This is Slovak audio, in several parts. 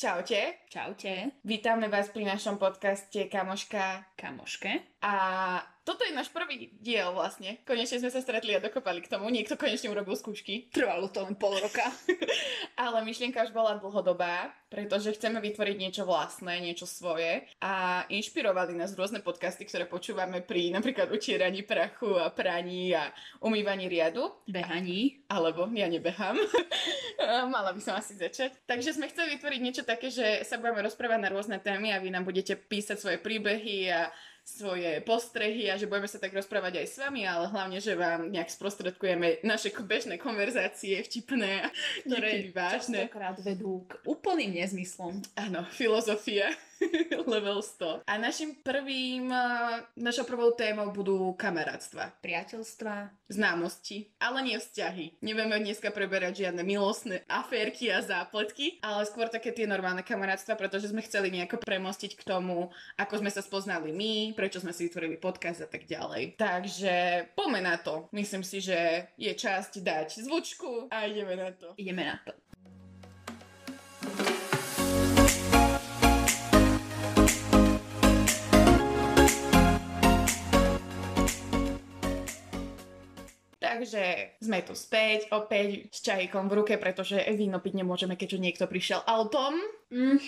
Čaute. Čaute. Vítame vás pri našom podcaste Kamoška. Kamoške. A toto je náš prvý diel vlastne. Konečne sme sa stretli a dokopali k tomu. Niekto konečne urobil skúšky. Trvalo to len pol roka. Ale myšlienka už bola dlhodobá, pretože chceme vytvoriť niečo vlastné, niečo svoje. A inšpirovali nás rôzne podcasty, ktoré počúvame pri napríklad utieraní prachu a praní a umývaní riadu. Behaní. Alebo ja nebehám. Mala by som asi začať. Takže sme chceli vytvoriť niečo také, že sa budeme rozprávať na rôzne témy a vy nám budete písať svoje príbehy a svoje postrehy a že budeme sa tak rozprávať aj s vami, ale hlavne, že vám nejak sprostredkujeme naše bežné konverzácie vtipné, ktoré vážne. častokrát vedú k úplným nezmyslom. Áno, filozofia. level 100. A našim prvým, eh, našou prvou témou budú kamarátstva. Priateľstva. Známosti. Ale nie vzťahy. Nebudeme dneska preberať žiadne milostné aférky a zápletky, ale skôr také tie normálne kamarátstva, pretože sme chceli nejako premostiť k tomu, ako sme sa spoznali my, prečo sme si vytvorili podcast a tak ďalej. Takže poďme na to. Myslím si, že je časť dať zvučku a ideme na to. Ideme na to. Takže sme tu späť, opäť s čajkom v ruke, pretože víno piť nemôžeme, keďže niekto prišiel autom. Mm,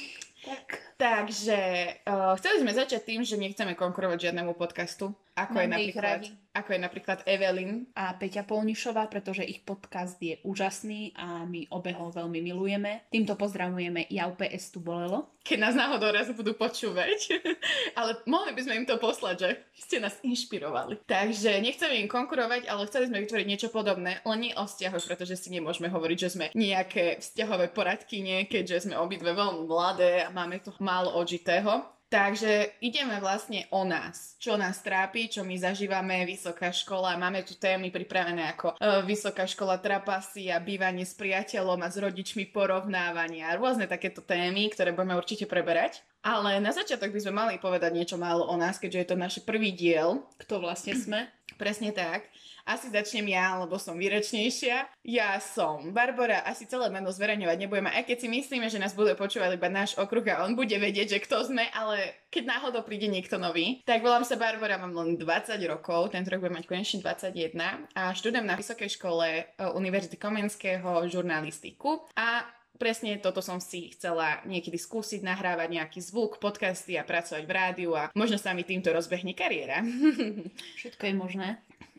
tak. Takže uh, chceli sme začať tým, že nechceme konkurovať žiadnemu podcastu. Ako je, napríklad, ako je napríklad Evelyn. A Peťa Polnišová, pretože ich podcast je úžasný a my obe ho veľmi milujeme. Týmto pozdravujeme Jaupe Estu Bolelo. Keď nás náhodou raz budú počúvať. ale mohli by sme im to poslať, že ste nás inšpirovali. Takže nechceme im konkurovať, ale chceli sme vytvoriť niečo podobné, len nie o vzťahoch, pretože si nemôžeme hovoriť, že sme nejaké vzťahové poradkyne, keďže sme obidve veľmi mladé a máme to málo odžitého. Takže ideme vlastne o nás. Čo nás trápi, čo my zažívame, vysoká škola. Máme tu témy pripravené ako e, vysoká škola trapasy a bývanie s priateľom a s rodičmi porovnávania. Rôzne takéto témy, ktoré budeme určite preberať. Ale na začiatok by sme mali povedať niečo málo o nás, keďže je to náš prvý diel. Kto vlastne sme? Presne tak. Asi začnem ja, lebo som výrečnejšia. Ja som Barbara, asi celé meno zverejňovať nebudeme, aj keď si myslíme, že nás bude počúvať iba náš okruh a on bude vedieť, že kto sme, ale keď náhodou príde niekto nový, tak volám sa Barbara, mám len 20 rokov, tento rok budem mať konečne 21 a študujem na Vysokej škole e, Univerzity Komenského žurnalistiku a presne toto som si chcela niekedy skúsiť, nahrávať nejaký zvuk, podcasty a pracovať v rádiu a možno sa mi týmto rozbehne kariéra. Všetko je možné.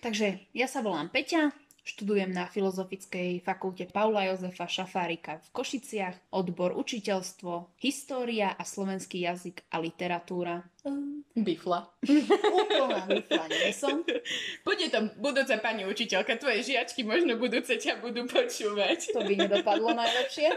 Takže ja sa volám Peťa, študujem na Filozofickej fakulte Paula Jozefa Šafárika v Košiciach, odbor učiteľstvo, história a slovenský jazyk a literatúra. Bifla. Úplná bifla, nie som. Bude to budúca pani učiteľka, tvoje žiačky možno budúce ťa budú počúvať. To by nedopadlo najlepšie.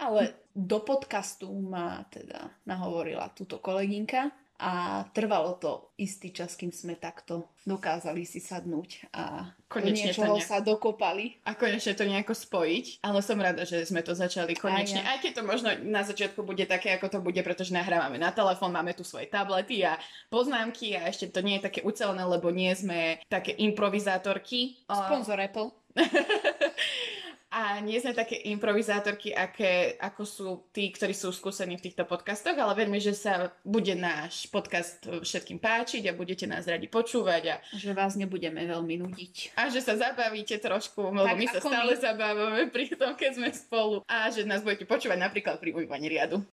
Ale do podcastu ma teda nahovorila túto kolegynka a trvalo to istý čas, kým sme takto dokázali si sadnúť a konečne niečoho nejak... sa dokopali. A konečne to nejako spojiť, ale som rada, že sme to začali konečne. Aj, ja. Aj keď to možno na začiatku bude také, ako to bude, pretože nahrávame na telefón, máme tu svoje tablety a poznámky a ešte to nie je také ucelené, lebo nie sme také improvizátorky. Sponzor Apple. a nie sme také improvizátorky, aké, ako sú tí, ktorí sú skúsení v týchto podcastoch, ale verme, že sa bude náš podcast všetkým páčiť a budete nás radi počúvať. A že vás nebudeme veľmi nudiť. A že sa zabavíte trošku, lebo my sa stále my... zabávame pri tom, keď sme spolu. A že nás budete počúvať napríklad pri umývaní riadu.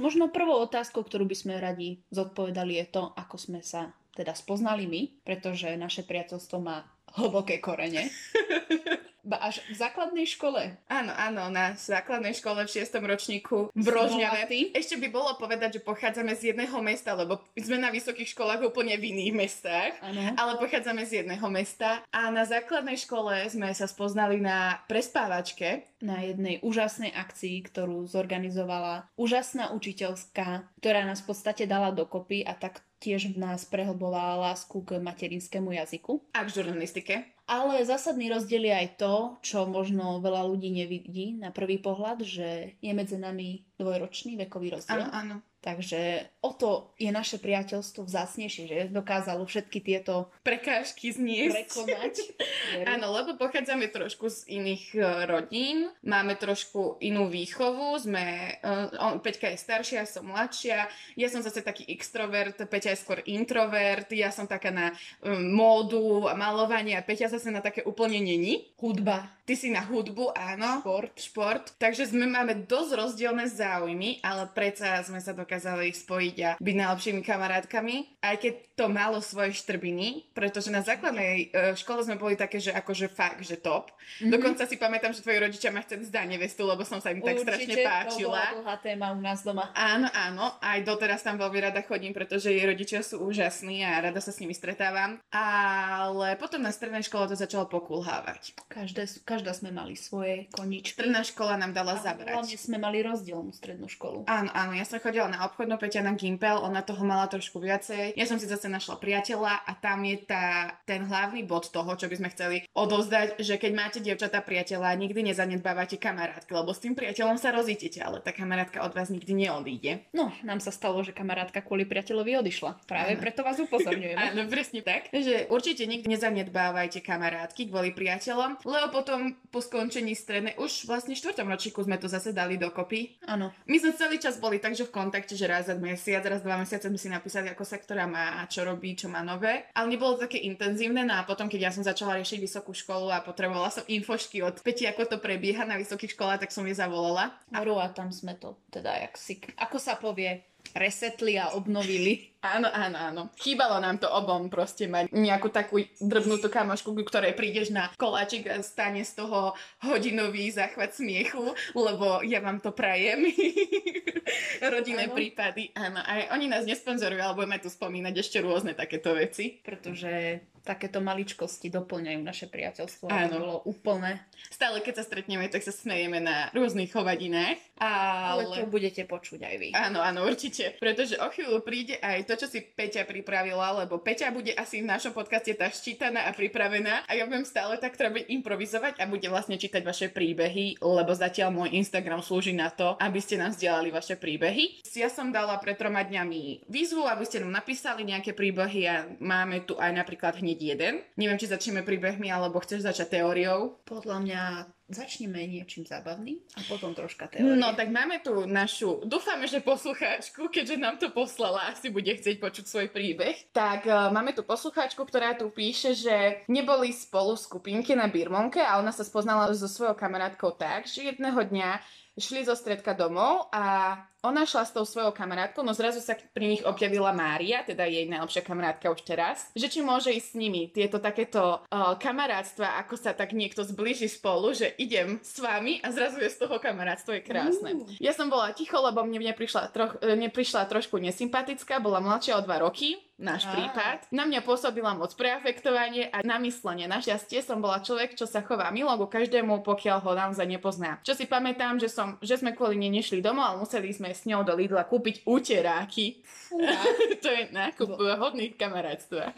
Možno prvou otázkou, ktorú by sme radi zodpovedali, je to, ako sme sa teda spoznali my, pretože naše priateľstvo má hlboké korene. Ba až v základnej škole. Áno, áno, na základnej škole v 6. ročníku v Rožňave. Ešte by bolo povedať, že pochádzame z jedného mesta, lebo sme na vysokých školách úplne v iných mestách, ano. ale pochádzame z jedného mesta. A na základnej škole sme sa spoznali na prespávačke. Na jednej úžasnej akcii, ktorú zorganizovala úžasná učiteľská, ktorá nás v podstate dala dokopy a tak tiež v nás prehlbovala lásku k materinskému jazyku. A k žurnalistike. Ale zásadný rozdiel je aj to, čo možno veľa ľudí nevidí na prvý pohľad, že je medzi nami dvojročný vekový rozdiel. Áno, áno. Takže o to je naše priateľstvo vzácnejšie, že dokázalo všetky tieto prekážky zniesť. prekonať. Áno, lebo pochádzame trošku z iných uh, rodín, máme trošku inú výchovu, sme, uh, on, Peťka je staršia, som mladšia, ja som zase taký extrovert, Peťa je skôr introvert, ja som taká na um, módu a malovanie a Peťa zase na také úplne není. Hudba. Ty si na hudbu, áno. Šport. Šport. Takže sme máme dosť rozdielne záujmy, ale predsa sme sa dokázali spojiť a byť najlepšími kamarátkami, aj keď to malo svoje štrbiny, pretože na základnej uh, škole sme boli také, že akože fakt, že top. Mm-hmm. Dokonca si pamätám, že tvoji rodičia ma chceli zdať nevestu, lebo som sa im tak strašne páčila. to bola téma u nás doma. Áno, áno, aj doteraz tam veľmi rada chodím, pretože jej rodičia sú úžasní a rada sa s nimi stretávam. Ale potom na strednej škole to začalo pokulhávať. Každé, každá sme mali svoje koničky. Stredná škola nám dala A zabrať. Hlavne sme mali rozdielnú strednú školu. Áno, áno, ja som chodila na obchodnú Peťa na Gimpel, ona toho mala trošku viacej. Ja som si zase našla priateľa a tam je tá, ten hlavný bod toho, čo by sme chceli odovzdať, že keď máte dievčatá priateľa, nikdy nezanedbávate kamarátky, lebo s tým priateľom sa rozítete, ale tá kamarátka od vás nikdy neodíde. No, nám sa stalo, že kamarátka kvôli priateľovi odišla. Práve Áno. preto vás upozorňujeme. Áno, presne tak. Že určite nikdy nezanedbávajte kamarátky kvôli priateľom, lebo potom po skončení strednej, už vlastne v štvrtom ročíku sme to zase dali dokopy. Áno. My sme celý čas boli takže v kontakte, že raz za mesiac, raz dva mesiace sme si napísali, ako sa ktorá má a čo robí, čo má nové. Ale nebolo to také intenzívne, no a potom, keď ja som začala riešiť vysokú školu a potrebovala som infošky od Peti, ako to prebieha na vysokých školách, tak som jej zavolala. Moru a tam sme to, teda, jak si, ako sa povie, resetli a obnovili. Áno, áno, áno. Chýbalo nám to obom proste mať nejakú takú drbnutú kamošku, ku ktorej prídeš na koláčik a stane z toho hodinový záchvat smiechu, lebo ja vám to prajem. Rodinné Áno. prípady. Áno, aj oni nás nesponzorujú, ale budeme tu spomínať ešte rôzne takéto veci. Pretože takéto maličkosti doplňajú naše priateľstvo, Áno. bolo úplné. Stále, keď sa stretneme, tak sa smejeme na rôznych hovadinách. Ale Ale... to budete počuť aj vy. Áno, áno, určite. Pretože o chvíľu príde aj to, čo si Peťa pripravila, lebo Peťa bude asi v našom podcaste tá ščítaná a pripravená a ja budem stále tak treba improvizovať a bude vlastne čítať vaše príbehy, lebo zatiaľ môj Instagram slúži na to, aby ste nám vzdielali vaše príbehy. Ja som dala pred troma dňami výzvu, aby ste nám napísali nejaké príbehy a máme tu aj napríklad hneď jeden. Neviem, či začneme príbehmi, alebo chceš začať teóriou. Podľa mňa začneme niečím zábavným a potom troška teórie. No tak máme tu našu, dúfame, že poslucháčku, keďže nám to poslala, asi bude chcieť počuť svoj príbeh. Tak uh, máme tu poslucháčku, ktorá tu píše, že neboli spolu v skupinke na Birmonke a ona sa spoznala so svojou kamarátkou tak, že jedného dňa šli zo stredka domov a ona šla s tou svojou kamarátkou, no zrazu sa pri nich objavila Mária, teda jej najlepšia kamarátka už teraz, že či môže ísť s nimi. Tieto takéto uh, kamarátstva, ako sa tak niekto zblíži spolu, že idem s vami a zrazu je z toho kamarátstvo, je krásne. Mm. Ja som bola ticho, lebo mne neprišla, troch, e, neprišla trošku nesympatická, bola mladšia o dva roky, náš Á. prípad. Na mňa pôsobila moc preafektovanie a namyslenie. Našťastie som bola človek, čo sa chová milo ku každému, pokiaľ ho naozaj nepozná. Čo si pamätám, že, som, že sme kvôli nej nešli domov, ale museli sme s ňou do Lidla kúpiť uteráky. Fúha. to je nákup hodných kamarátstva.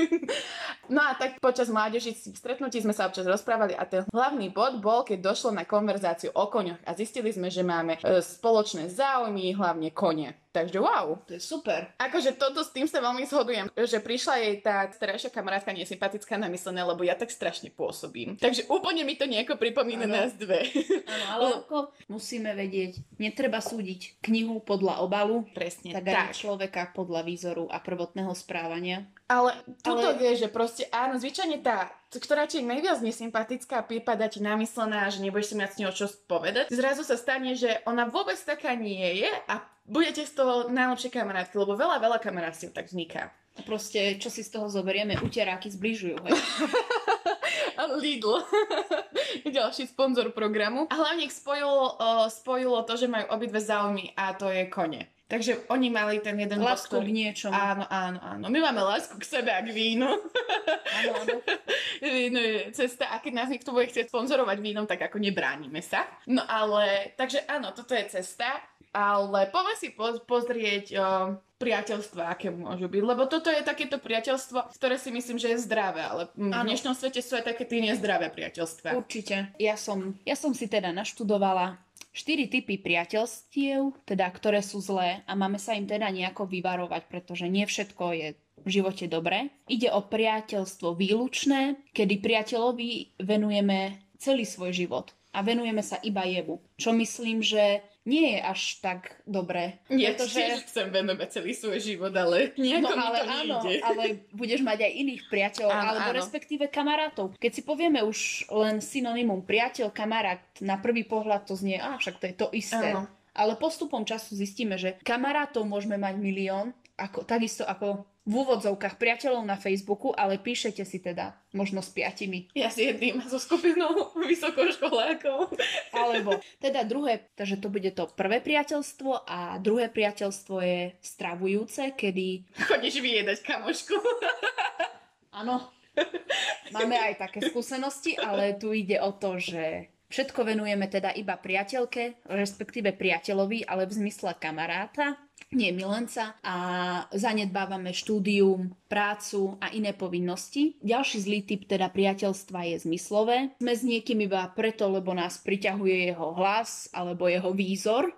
no a tak počas mládeží stretnutí sme sa občas rozprávali a ten hlavný bod bol, keď došlo na konverzáciu o koňoch a zistili sme, že máme e, spoločné záujmy, hlavne kone. Takže wow. To je super. Akože toto s tým sa veľmi zhodujem, že prišla jej tá staršia kamarátka nesympatická na myslené, lebo ja tak strašne pôsobím. Takže úplne mi to nejako pripomína Áno. nás dve. Áno, ale ako musíme vedieť, netreba súdiť knihu podľa obalu, Presne tak tak. aj človeka podľa výzoru a prvotného správania. Ale tuto Ale- vie, že proste áno, zvyčajne tá, ktorá ti je najviac nesympatická, prípada ti namyslená, že nebudeš si mať s ňou čo povedať, zrazu sa stane, že ona vôbec taká nie je a budete z toho najlepšie kamarátky, lebo veľa, veľa kamarátstiev tak vzniká. A proste, čo si z toho zoberieme, uteráky zbližujú. Hej. A Lidl. Ďalší sponzor programu. A hlavne ich spojilo, uh, spojilo to, že majú obidve záujmy a to je kone. Takže oni mali ten jeden Lásku postoj. k niečomu. Áno, áno, áno. My máme lásku k sebe a k vínu. Áno, áno. Víno je cesta a keď nás niekto bude chcieť sponzorovať vínom, tak ako nebránime sa. No ale, takže áno, toto je cesta, ale poďme si po- pozrieť o, priateľstva, aké môžu byť. Lebo toto je takéto priateľstvo, ktoré si myslím, že je zdravé, ale v Áno. dnešnom svete sú aj také tie nezdravé priateľstva. Určite. Ja som, ja som si teda naštudovala štyri typy priateľstiev, teda ktoré sú zlé a máme sa im teda nejako vyvarovať, pretože nie všetko je v živote dobré. Ide o priateľstvo výlučné, kedy priateľovi venujeme celý svoj život a venujeme sa iba jemu. Čo myslím, že nie je až tak dobré. Nie, pretože... tiež chcem venovať celý svoj život, ale nejako No mi ale to áno, nejde. ale budeš mať aj iných priateľov, Áno, alebo áno. respektíve kamarátov. Keď si povieme už len synonymum priateľ, kamarát, na prvý pohľad to znie, a však to je to isté. Áno. Ale postupom času zistíme, že kamarátov môžeme mať milión, ako, takisto ako v úvodzovkách priateľov na Facebooku, ale píšete si teda možno s piatimi. Ja si jedným so skupinou vysokoškolákov. Alebo teda druhé, takže to bude to prvé priateľstvo a druhé priateľstvo je stravujúce, kedy Chodíš vyjedať kamošku. Áno. Máme aj také skúsenosti, ale tu ide o to, že všetko venujeme teda iba priateľke, respektíve priateľovi, ale v zmysle kamaráta, nie milenca a zanedbávame štúdium, prácu a iné povinnosti. Ďalší zlý typ teda priateľstva je zmyslové. Sme s niekým iba preto, lebo nás priťahuje jeho hlas alebo jeho výzor.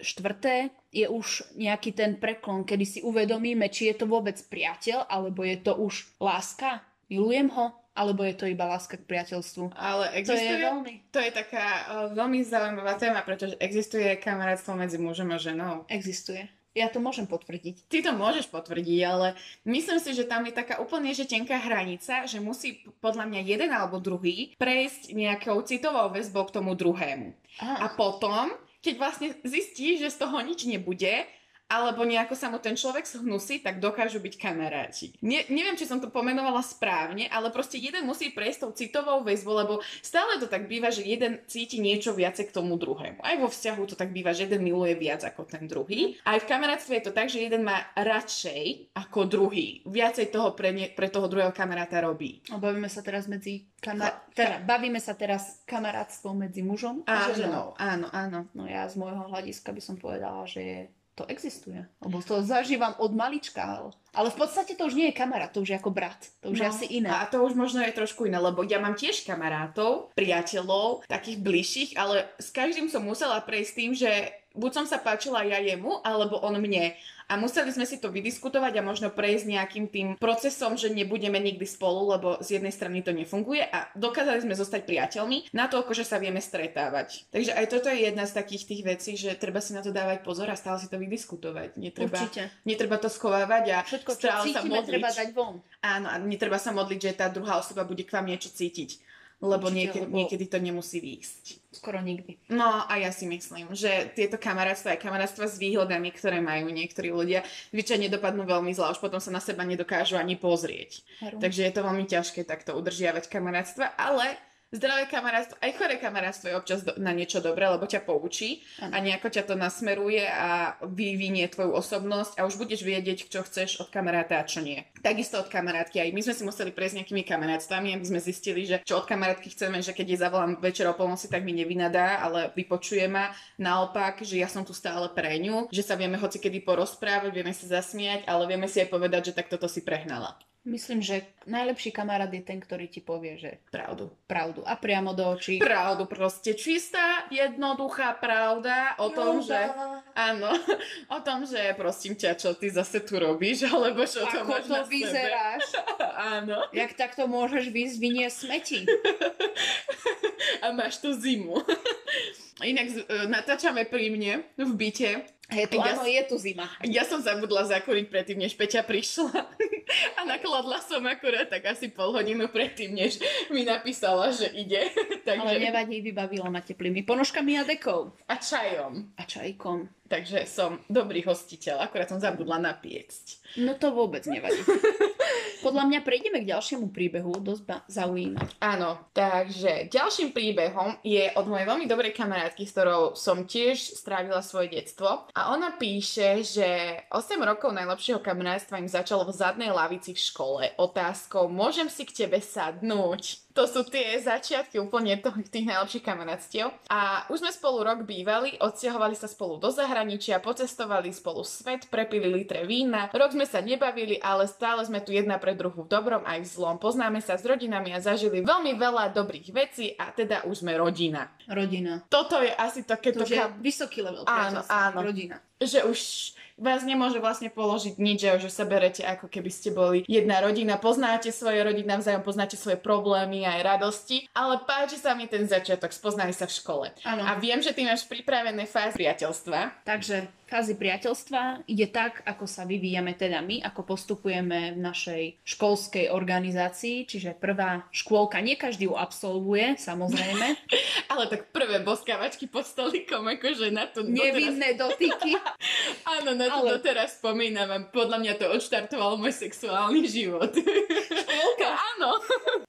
Štvrté je už nejaký ten preklon, kedy si uvedomíme, či je to vôbec priateľ, alebo je to už láska, milujem ho, alebo je to iba láska k priateľstvu. Ale To je existuje... veľmi... To je taká uh, veľmi zaujímavá téma, pretože existuje kamarátstvo medzi mužom a ženou. Existuje. Ja to môžem potvrdiť. Ty to môžeš potvrdiť, ale myslím si, že tam je taká úplne že tenká hranica, že musí podľa mňa jeden alebo druhý prejsť nejakou citovou väzbou k tomu druhému. A potom, keď vlastne zistí, že z toho nič nebude, alebo nejako sa mu ten človek zhnusí, tak dokážu byť kamaráti. Ne, neviem, či som to pomenovala správne, ale proste jeden musí prejsť tou citovou väzbou, lebo stále to tak býva, že jeden cíti niečo viacej k tomu druhému. Aj vo vzťahu to tak býva, že jeden miluje viac ako ten druhý. Aj v kamarátstve je to tak, že jeden má radšej ako druhý. Viacej toho pre, ne, pre toho druhého kamaráta robí. Bavíme sa teraz medzi kamar... teda, bavíme sa teraz kamarátstvom medzi mužom A a, ženou. áno, áno. No ja z môjho hľadiska by som povedala, že to existuje. Lebo to zažívam od malička. Ale, v podstate to už nie je kamarát, to už je ako brat. To už je asi iné. No, A to už možno je trošku iné, lebo ja mám tiež kamarátov, priateľov, takých bližších, ale s každým som musela prejsť tým, že buď som sa páčila ja jemu, alebo on mne. A museli sme si to vydiskutovať a možno prejsť nejakým tým procesom, že nebudeme nikdy spolu, lebo z jednej strany to nefunguje a dokázali sme zostať priateľmi na to, že sa vieme stretávať. Takže aj toto je jedna z takých tých vecí, že treba si na to dávať pozor a stále si to vydiskutovať. Netreba, Určite. netreba to schovávať a Všetko, čo stále sa cítime, modliť. treba dať von. Áno, a netreba sa modliť, že tá druhá osoba bude k vám niečo cítiť. Lebo Určite, niekedy, lebo- niekedy to nemusí výjsť. Skoro nikdy. No a ja si myslím, že tieto kamarátstva aj kamarátstva s výhodami, ktoré majú niektorí ľudia, zvyčajne dopadnú veľmi zle, už potom sa na seba nedokážu ani pozrieť. Heru. Takže je to veľmi ťažké takto udržiavať kamarátstva, ale zdravé kamarátstvo, aj choré kamarátstvo je občas do, na niečo dobré, lebo ťa poučí Áno. a nejako ťa to nasmeruje a vyvinie tvoju osobnosť a už budeš vedieť, čo chceš od kamaráta a čo nie. Takisto od kamarátky. Aj my sme si museli prejsť nejakými kamarátstvami, aby sme zistili, že čo od kamarátky chceme, že keď jej zavolám večer o polnoci, tak mi nevynadá, ale vypočuje ma. Naopak, že ja som tu stále pre ňu, že sa vieme hoci kedy porozprávať, vieme sa zasmiať, ale vieme si aj povedať, že tak toto si prehnala. Myslím, že najlepší kamarát je ten, ktorý ti povie, že Pravdu. pravdu a priamo do očí. Pravdu proste. Čistá, jednoduchá pravda o tom, že... Áno, o tom, že prosím ťa, čo ty zase tu robíš, alebo čo to máš to na sebe. vyzeráš? Áno. Jak takto môžeš výsť vyniesť smeti? A máš tu zimu. Inak e, natáčame pri mne v byte. Je tu, Ja áno, je tu zima. Ja som zabudla zakúriť predtým, než Peťa prišla. A nakladla som akurát tak asi pol hodinu predtým, než mi napísala, že ide. Takže... Ale nevadí, vybavila ma teplými ponožkami a dekou. A čajom. A čajkom. Takže som dobrý hostiteľ, akurát som zabudla napiecť. No to vôbec nevadí. Podľa mňa prejdeme k ďalšiemu príbehu, dosť ma zaujíma. Áno, takže ďalším príbehom je od mojej veľmi dobrej kamarátky, s ktorou som tiež strávila svoje detstvo. A ona píše, že 8 rokov najlepšieho kamarátstva im začalo v zadnej lavici v škole otázkou, môžem si k tebe sadnúť? To sú tie začiatky úplne to, tých najlepších kamarátstiev. A už sme spolu rok bývali, odsťahovali sa spolu do zahraničia, pocestovali spolu svet, prepili litre vína. Rok sme sa nebavili, ale stále sme tu jedna pre druhu v dobrom aj v zlom. Poznáme sa s rodinami a zažili veľmi veľa dobrých vecí a teda už sme rodina. Rodina. Toto je asi také To to, už je kam- vysoký level Áno, áno. Rodina. že už vás nemôže vlastne položiť nič, že, sa berete ako keby ste boli jedna rodina, poznáte svoje rodiny navzájom, poznáte svoje problémy aj radosti, ale páči sa mi ten začiatok, spoznali sa v škole. Áno. A viem, že ty máš pripravené fázy priateľstva. Takže fázy priateľstva ide tak, ako sa vyvíjame teda my, ako postupujeme v našej školskej organizácii, čiže prvá škôlka, nie každý ju absolvuje, samozrejme. Ale tak prvé boskávačky pod stolikom, akože na to doteraz, Nevinné dotyky. áno, na to ale- doteraz spomínam a podľa mňa to odštartovalo môj sexuálny život. Škôlka. áno,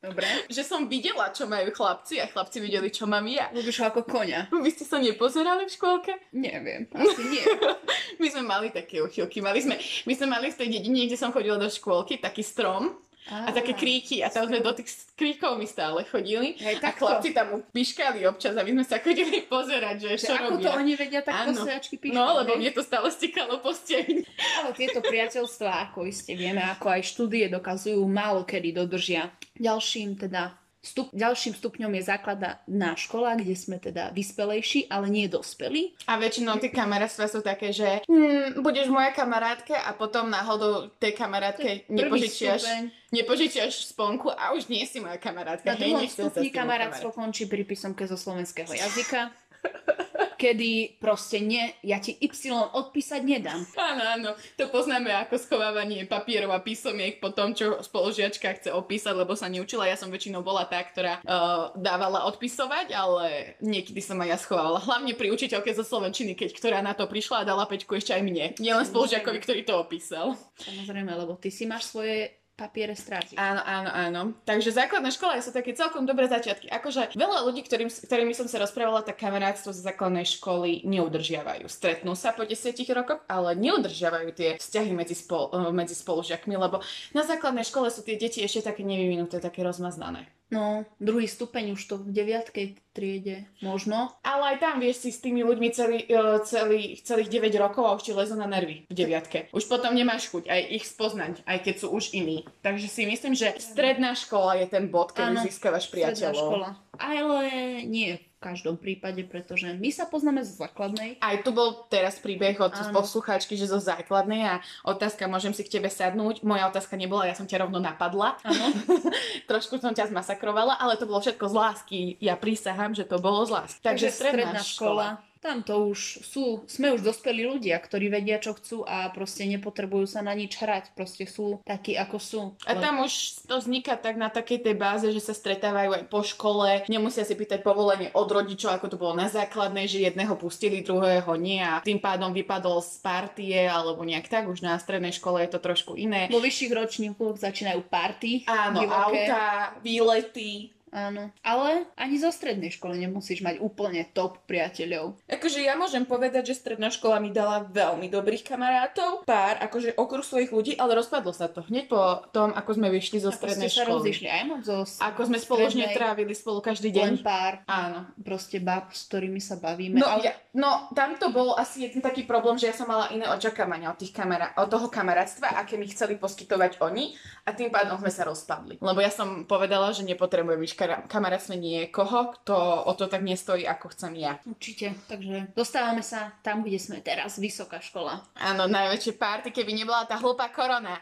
Dobre. že som videla, čo majú chlapci a chlapci videli, čo mám ja. Ľubíš ako koňa. Vy ste sa nepozerali v škôlke? Neviem, asi nie. My sme mali také uchylky. Mali sme, my sme mali v tej dedine, kde som chodila do škôlky, taký strom a také kríky a tam sme do tých kríkov my stále chodili. Hej, A chlapci tam piškali občas a my sme sa chodili pozerať, že Že čo ako robia. to oni vedia takto Áno. sejačky píšťať? No, lebo mne to stále stekalo po stehni. Ale tieto priateľstvá, ako iste vieme, ako aj štúdie dokazujú, málo kedy dodržia. Ďalším teda Stup, ďalším stupňom je základná škola, kde sme teda vyspelejší, ale nie dospelí. A väčšinou tie kamarátstva sú také, že hm, budeš moja kamarátka a potom náhodou tej kamarátke nepožičiaš, nepožičiaš sponku a už nie si moja kamarátka. Na druhom stupni kamarátstvo končí pri písomke zo slovenského jazyka, kedy proste nie, ja ti Y odpísať nedám. Áno, áno, to poznáme ako schovávanie papierov a písomiek po tom, čo spolužiačka chce opísať, lebo sa neučila. Ja som väčšinou bola tá, ktorá uh, dávala odpisovať, ale niekedy som aj ja schovávala. Hlavne pri učiteľke zo Slovenčiny, keď ktorá na to prišla a dala pečku ešte aj mne. Nielen spolužiakovi, ktorý to opísal. Samozrejme, lebo ty si máš svoje papiere strátiť. Áno, áno, áno. Takže základná škola sú také celkom dobré začiatky. Akože veľa ľudí, ktorým, ktorými som sa rozprávala, tak kamarátstvo z základnej školy neudržiavajú. Stretnú sa po desiatich rokoch, ale neudržiavajú tie vzťahy medzi, spol, eh, medzi spolužiakmi, lebo na základnej škole sú tie deti ešte také nevyvinuté, také rozmaznané. No, druhý stupeň už to v deviatkej triede možno. Ale aj tam vieš si s tými ľuďmi celý, eh, celý, celých 9 rokov a už ti lezú na nervy v deviatke. Už potom nemáš chuť aj ich spoznať, aj keď sú už iní. Takže si myslím, že stredná škola je ten bod, kedy Áno, získavaš priateľov. škola. Ale nie každom prípade, pretože my sa poznáme zo základnej. Aj tu bol teraz príbeh od Áno. poslucháčky, že zo základnej a otázka, môžem si k tebe sadnúť. Moja otázka nebola, ja som ťa rovno napadla. Trošku som ťa zmasakrovala, ale to bolo všetko z lásky. Ja prísahám, že to bolo z lásky. Takže, stredná, škola. Tam to už sú, sme už dospelí ľudia, ktorí vedia, čo chcú a proste nepotrebujú sa na nič hrať. Proste sú takí, ako sú. A tam už to vzniká tak na takej tej báze, že sa stretávajú aj po škole, nemusia si pýtať povolenie od rodičov, ako to bolo na základnej, že jedného pustili, druhého nie a tým pádom vypadol z partie alebo nejak tak. Už na strednej škole je to trošku iné. Vo vyšších ročníkoch začínajú party. Áno, divoké. auta, výlety, Áno. Ale ani zo strednej školy nemusíš mať úplne top priateľov. Akože ja môžem povedať, že stredná škola mi dala veľmi dobrých kamarátov, pár, akože okruh svojich ľudí, ale rozpadlo sa to hneď po tom, ako sme vyšli zo Ako strednej ste sa školy. rozišli aj moc zo Ako sme spoločne trávili spolu každý len deň. pár Áno. proste bab, s ktorými sa bavíme. No, ale ja, no, tam to bol asi jeden taký problém, že ja som mala iné očakávania od, tých kamera- od toho kamarátstva, aké mi chceli poskytovať oni a tým pádom sme sa rozpadli. Lebo ja som povedala, že nepotrebujem byť kara- kamarátstve niekoho, kto o to tak nestojí, ako chcem ja. Určite. Takže dostávame sa tam, kde sme teraz, vysoká škola. Áno, najväčšie párty, keby nebola tá hlúpa korona.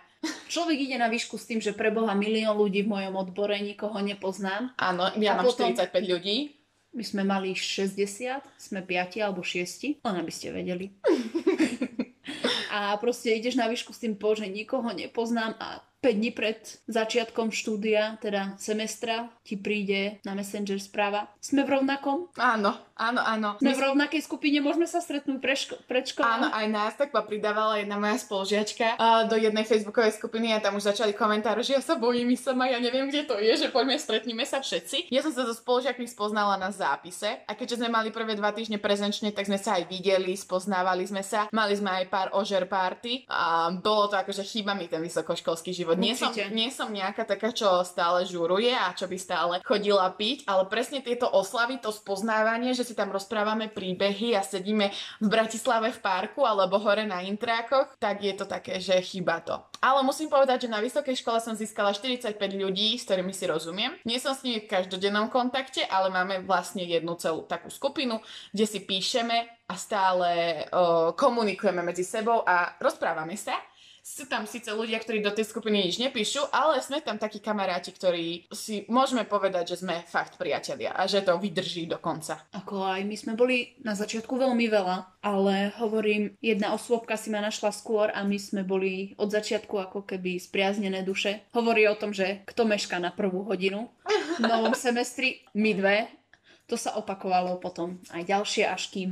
Človek ide na výšku s tým, že preboha milión ľudí v mojom odbore, nikoho nepoznám. Áno, ja A mám potom- 45 ľudí. My sme mali 60, sme 5 alebo 6, len aby ste vedeli. a proste ideš na výšku s tým, bože, nikoho nepoznám a 5 dní pred začiatkom štúdia, teda semestra, ti príde na Messenger správa. Sme v rovnakom? Áno, áno, áno. Sme v rovnakej skupine, môžeme sa stretnúť pre ško- pred školou? Áno, aj nás tak ma pridávala jedna moja spolužiačka uh, do jednej facebookovej skupiny a tam už začali komentáre, že ja sa bojím ísť sama, ja neviem, kde to je, že poďme, stretníme sa všetci. Ja som sa so spolužiakmi spoznala na zápise a keďže sme mali prvé dva týždne prezenčne, tak sme sa aj videli, spoznávali sme sa, mali sme aj pár ožer party a bolo to akože chýba mi ten vysokoškolský život. Život. Nie som, nie som nejaká taká, čo stále žuruje a čo by stále chodila piť, ale presne tieto oslavy, to spoznávanie, že si tam rozprávame príbehy a sedíme v Bratislave v parku alebo hore na intrákoch, tak je to také, že chýba to. Ale musím povedať, že na vysokej škole som získala 45 ľudí, s ktorými si rozumiem. Nie som s nimi v každodennom kontakte, ale máme vlastne jednu celú takú skupinu, kde si píšeme a stále o, komunikujeme medzi sebou a rozprávame sa. Sú tam síce ľudia, ktorí do tej skupiny nič nepíšu, ale sme tam takí kamaráti, ktorí si môžeme povedať, že sme fakt priatelia a že to vydrží do konca. Ako aj my sme boli na začiatku veľmi veľa, ale hovorím, jedna osôbka si ma našla skôr a my sme boli od začiatku ako keby spriaznené duše. Hovorí o tom, že kto meška na prvú hodinu v novom semestri, my dve. To sa opakovalo potom aj ďalšie, až kým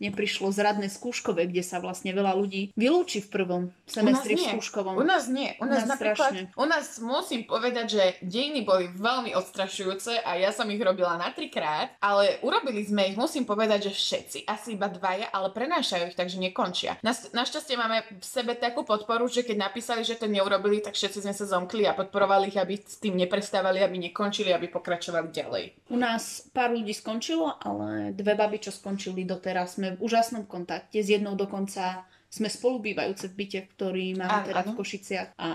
neprišlo zradné skúškové, kde sa vlastne veľa ľudí vylúči v prvom semestri v skúškovom. U nás nie. U nás, U nás napríklad, strašne. u nás musím povedať, že dejiny boli veľmi odstrašujúce a ja som ich robila na trikrát, ale urobili sme ich, musím povedať, že všetci, asi iba dvaja, ale prenášajú ich, takže nekončia. Nas, našťastie máme v sebe takú podporu, že keď napísali, že to neurobili, tak všetci sme sa zomkli a podporovali ich, aby s tým neprestávali, aby nekončili, aby pokračovali ďalej. U nás pár ľudí skončilo, ale dve baby, čo skončili doteraz, sme v úžasnom kontakte. S jednou dokonca sme spolubývajúce v byte, ktorý máme Áno, teda v áno. Košiciach. A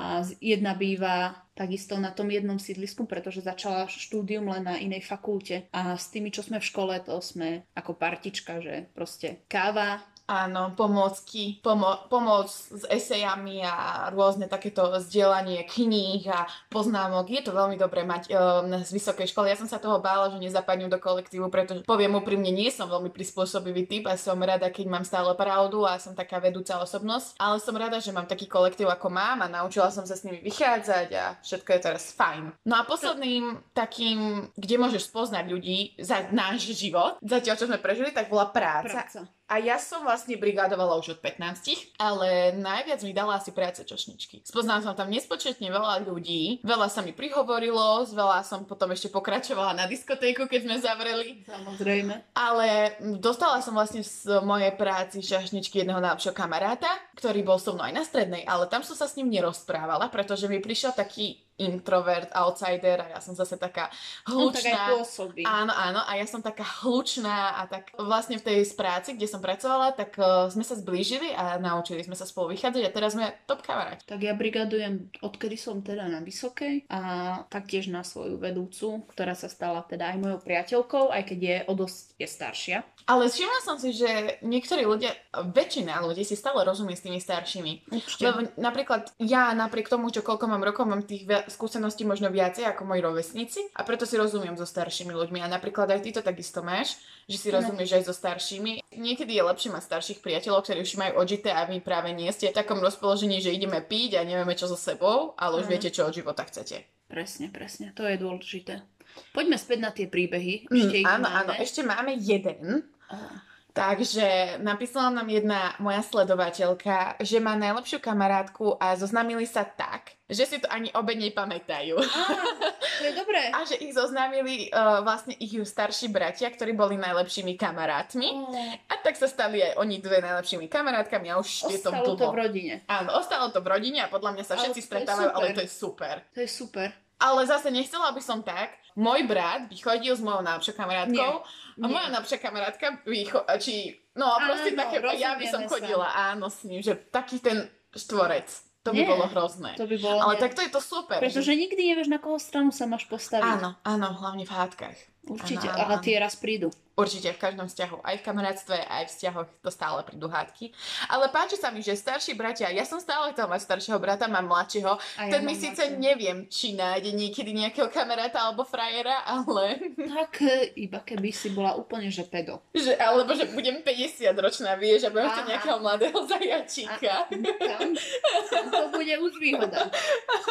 jedna býva takisto na tom jednom sídlisku, pretože začala štúdium len na inej fakulte. A s tými, čo sme v škole, to sme ako partička, že proste káva, Áno, pomôcky, pomo- pomoc s esejami a rôzne takéto zdieľanie kníh a poznámok. Je to veľmi dobré mať um, z vysokej školy. Ja som sa toho bála, že nezapadnem do kolektívu, pretože poviem úprimne, nie som veľmi prispôsobivý typ a som rada, keď mám stále pravdu a som taká vedúca osobnosť. Ale som rada, že mám taký kolektív ako mám a naučila som sa s nimi vychádzať a všetko je teraz fajn. No a posledným takým, kde môžeš spoznať ľudí za náš život, zatiaľ čo sme prežili, tak bola práca. práca. A ja som vlastne brigádovala už od 15, ale najviac mi dala asi práca čošničky. Spoznala som tam nespočetne veľa ľudí, veľa sa mi prihovorilo, veľa som potom ešte pokračovala na diskotéku, keď sme zavreli. Samozrejme. Ale dostala som vlastne z mojej práci čašničky jedného najlepšieho kamaráta, ktorý bol so mnou aj na strednej, ale tam som sa s ním nerozprávala, pretože mi prišiel taký introvert, outsider a ja som zase taká On tak aj hlučná. pôsobí. Áno, áno, a ja som taká hlučná a tak vlastne v tej práci, kde som pracovala, tak uh, sme sa zblížili a naučili sme sa spolu vychádzať a teraz sme top kamaráti. Tak ja brigadujem, odkedy som teda na Vysokej a taktiež na svoju vedúcu, ktorá sa stala teda aj mojou priateľkou, aj keď je o dosť je staršia. Ale všimla som si, že niektorí ľudia, väčšina ľudí si stále rozumie s tými staršími. Určite. Lebo napríklad ja napriek tomu, čo koľko mám rokov, mám tých skúseností možno viacej ako moji rovesníci a preto si rozumiem so staršími ľuďmi. A napríklad aj ty to takisto máš, že si No. rozumieš aj so staršími. Niekedy je lepšie mať starších priateľov, ktorí už majú odžité a vy práve nie ste v takom rozpoložení, že ideme piť a nevieme čo so sebou, ale už Mhm. viete, čo od života chcete. Presne, presne. To je dôležité. Poďme späť na tie príbehy. Mm, Ešte ich áno, máme. áno, ešte máme jeden. Á, Takže napísala nám jedna moja sledovateľka, že má najlepšiu kamarátku a zoznámili sa tak, že si to ani obe nepamätajú. Á, to je dobré. A že ich zoznámili uh, vlastne ich starší bratia, ktorí boli najlepšími kamarátmi. Ó, A tak sa stali aj oni dve najlepšími kamarátkami a už je to Ostalo to dlho. v rodine. Áno, ostalo to v rodine a podľa mňa sa Ale všetci je stretávajú, ale to je super. To je super. Ale zase nechcela by som tak. Môj brat by chodil s mojou najlepšou kamarátkou a Nie. moja najlepšia kamarátka by cho- či no proste Áno, také, ja by som rozumieme sa. chodila áno s ním, že taký ten štvorec. To by Nie. bolo hrozné. To by bolo... Ale nie. takto je to super. Pretože že... nikdy nevieš, na koho stranu sa máš postaviť. Áno, áno, hlavne v hádkach. Určite, Áno, áno, ale tie raz prídu. Určite v každom vzťahu, aj v kamarátstve, aj v vzťahoch to stále prídu hádky. Ale páči sa mi, že starší bratia, ja som stále chcela mať staršieho brata, mám mladšieho, A ten ja mi mám síce mladšieho. neviem, či nájde niekedy nejakého kamaráta alebo frajera, ale Tak e, iba keby si bola úplne že pedo. že, alebo že budem 50 ročná, vieš, a budem chcieť nejakého mladého zajačíka. Tam, tam to bude už výhoda.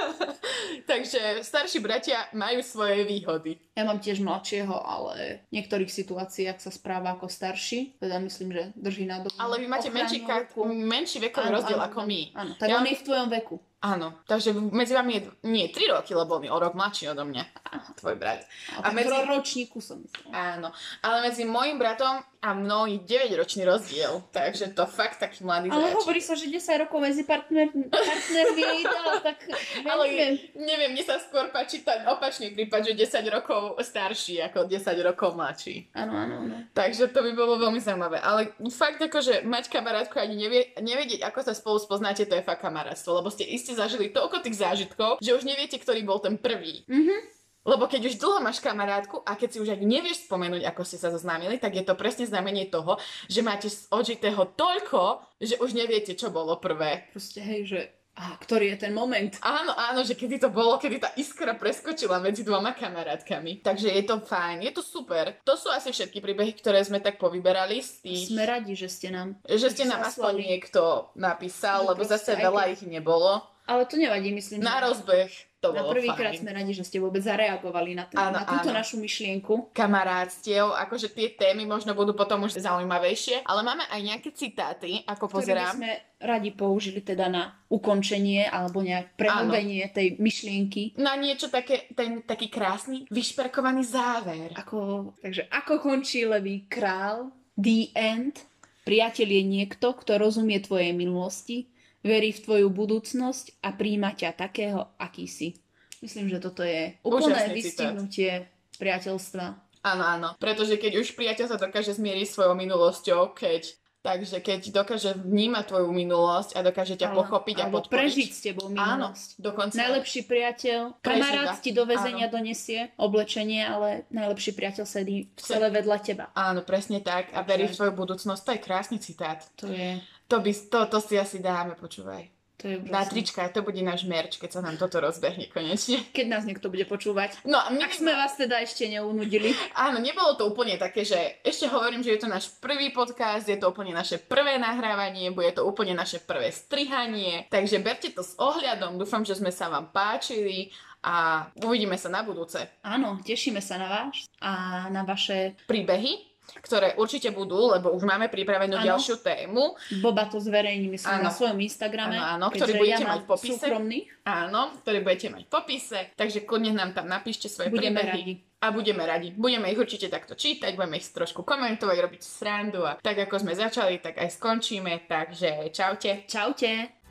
Takže starší bratia majú svoje výhody. Ja mám tiež mladšieho, ale v niektorých situáciách sa správa ako starší. Teda myslím, že drží na dobu. Ale vy máte menší, ka- menší vekový Áno, rozdiel áno, ako my. Áno, tak Ja on mám- je v tvojom veku. Áno, takže medzi vami je nie 3 roky, lebo on je o rok mladší odo mňa. tvoj brat. A, A medzi... ročníku som myslela. Áno, ale medzi môjim bratom a mnou je 9-ročný rozdiel, takže to fakt taký mladý Ale zráčik. hovorí sa, že 10 rokov medzi partner, partnermi ideál, tak Ale neviem. neviem, mne sa skôr páči ten opačný prípad, že 10 rokov starší ako 10 rokov mladší. Áno, áno, áno. Takže to by bolo veľmi zaujímavé. Ale fakt akože mať kamarátku ani nevie, nevedieť, ako sa spolu spoznáte, to je fakt kamarátstvo. Lebo ste iste zažili toľko tých zážitkov, že už neviete, ktorý bol ten prvý. Mhm. Lebo keď už dlho máš kamarátku a keď si už ani nevieš spomenúť, ako ste sa zoznámili, tak je to presne znamenie toho, že máte z odžitého toľko, že už neviete, čo bolo prvé. Proste hej, že a ktorý je ten moment. Áno, áno, že kedy to bolo, kedy tá iskra preskočila medzi dvoma kamarátkami. Takže je to fajn, je to super. To sú asi všetky príbehy, ktoré sme tak povyberali z tých... Sme radi, že ste nám... Že ste nám aspoň niekto napísal, No lebo zase veľa ich nebolo. Ale to nevadí, myslím, Na že rozbeh to na bolo prvýkrát sme radi, že ste vôbec zareagovali na, ten, Áno, na túto áno. našu myšlienku. kamarátstiev, akože tie témy možno budú potom už zaujímavejšie, ale máme aj nejaké citáty, ako ktoré pozerám. sme radi použili teda na ukončenie alebo nejak prehlbenie tej myšlienky. Na niečo také, ten taký krásny, vyšperkovaný záver. Ako, takže ako končí levý král? The end. Priateľ je niekto, kto rozumie tvojej minulosti, verí v tvoju budúcnosť a príjma ťa takého, aký si. Myslím, že toto je úplné Úžasný citát. vystihnutie priateľstva. Áno, áno. Pretože keď už priateľ sa dokáže zmieriť svojou minulosťou, keď Takže keď dokáže vnímať tvoju minulosť a dokáže ťa Áno, pochopiť a podporiť. prežiť s tebou Áno, minulosť. dokonca. Najlepší priateľ, Prežíva. kamarát ti do väzenia donesie oblečenie, ale najlepší priateľ sedí v celé vedľa teba. Áno, presne tak. A verí v tvoju budúcnosť. To je krásny citát. To je, To, by, to, to si asi dáme, počúvaj. to je Na trička, to bude náš merč, keď sa nám toto rozbehne konečne. Keď nás niekto bude počúvať. No, my Ak sme vás teda ešte neunudili. Áno, nebolo to úplne také, že ešte hovorím, že je to náš prvý podcast, je to úplne naše prvé nahrávanie, bude to úplne naše prvé strihanie, takže berte to s ohľadom, dúfam, že sme sa vám páčili a uvidíme sa na budúce. Áno, tešíme sa na vás a na vaše... Príbehy, ktoré určite budú, lebo už máme pripravenú Áno. ďalšiu tému. Boba to zverejní, myslím, Áno. na svojom Instagrame. Áno, ktorý budete ja mať v popise. Súkromný. Áno, ktoré budete mať v popise, takže kľudne nám tam napíšte svoje Budeme príbehy. radi. A budeme radi. Budeme ich určite takto čítať, budeme ich trošku komentovať, robiť srandu a tak ako sme začali, tak aj skončíme. Takže čaute. Čaute.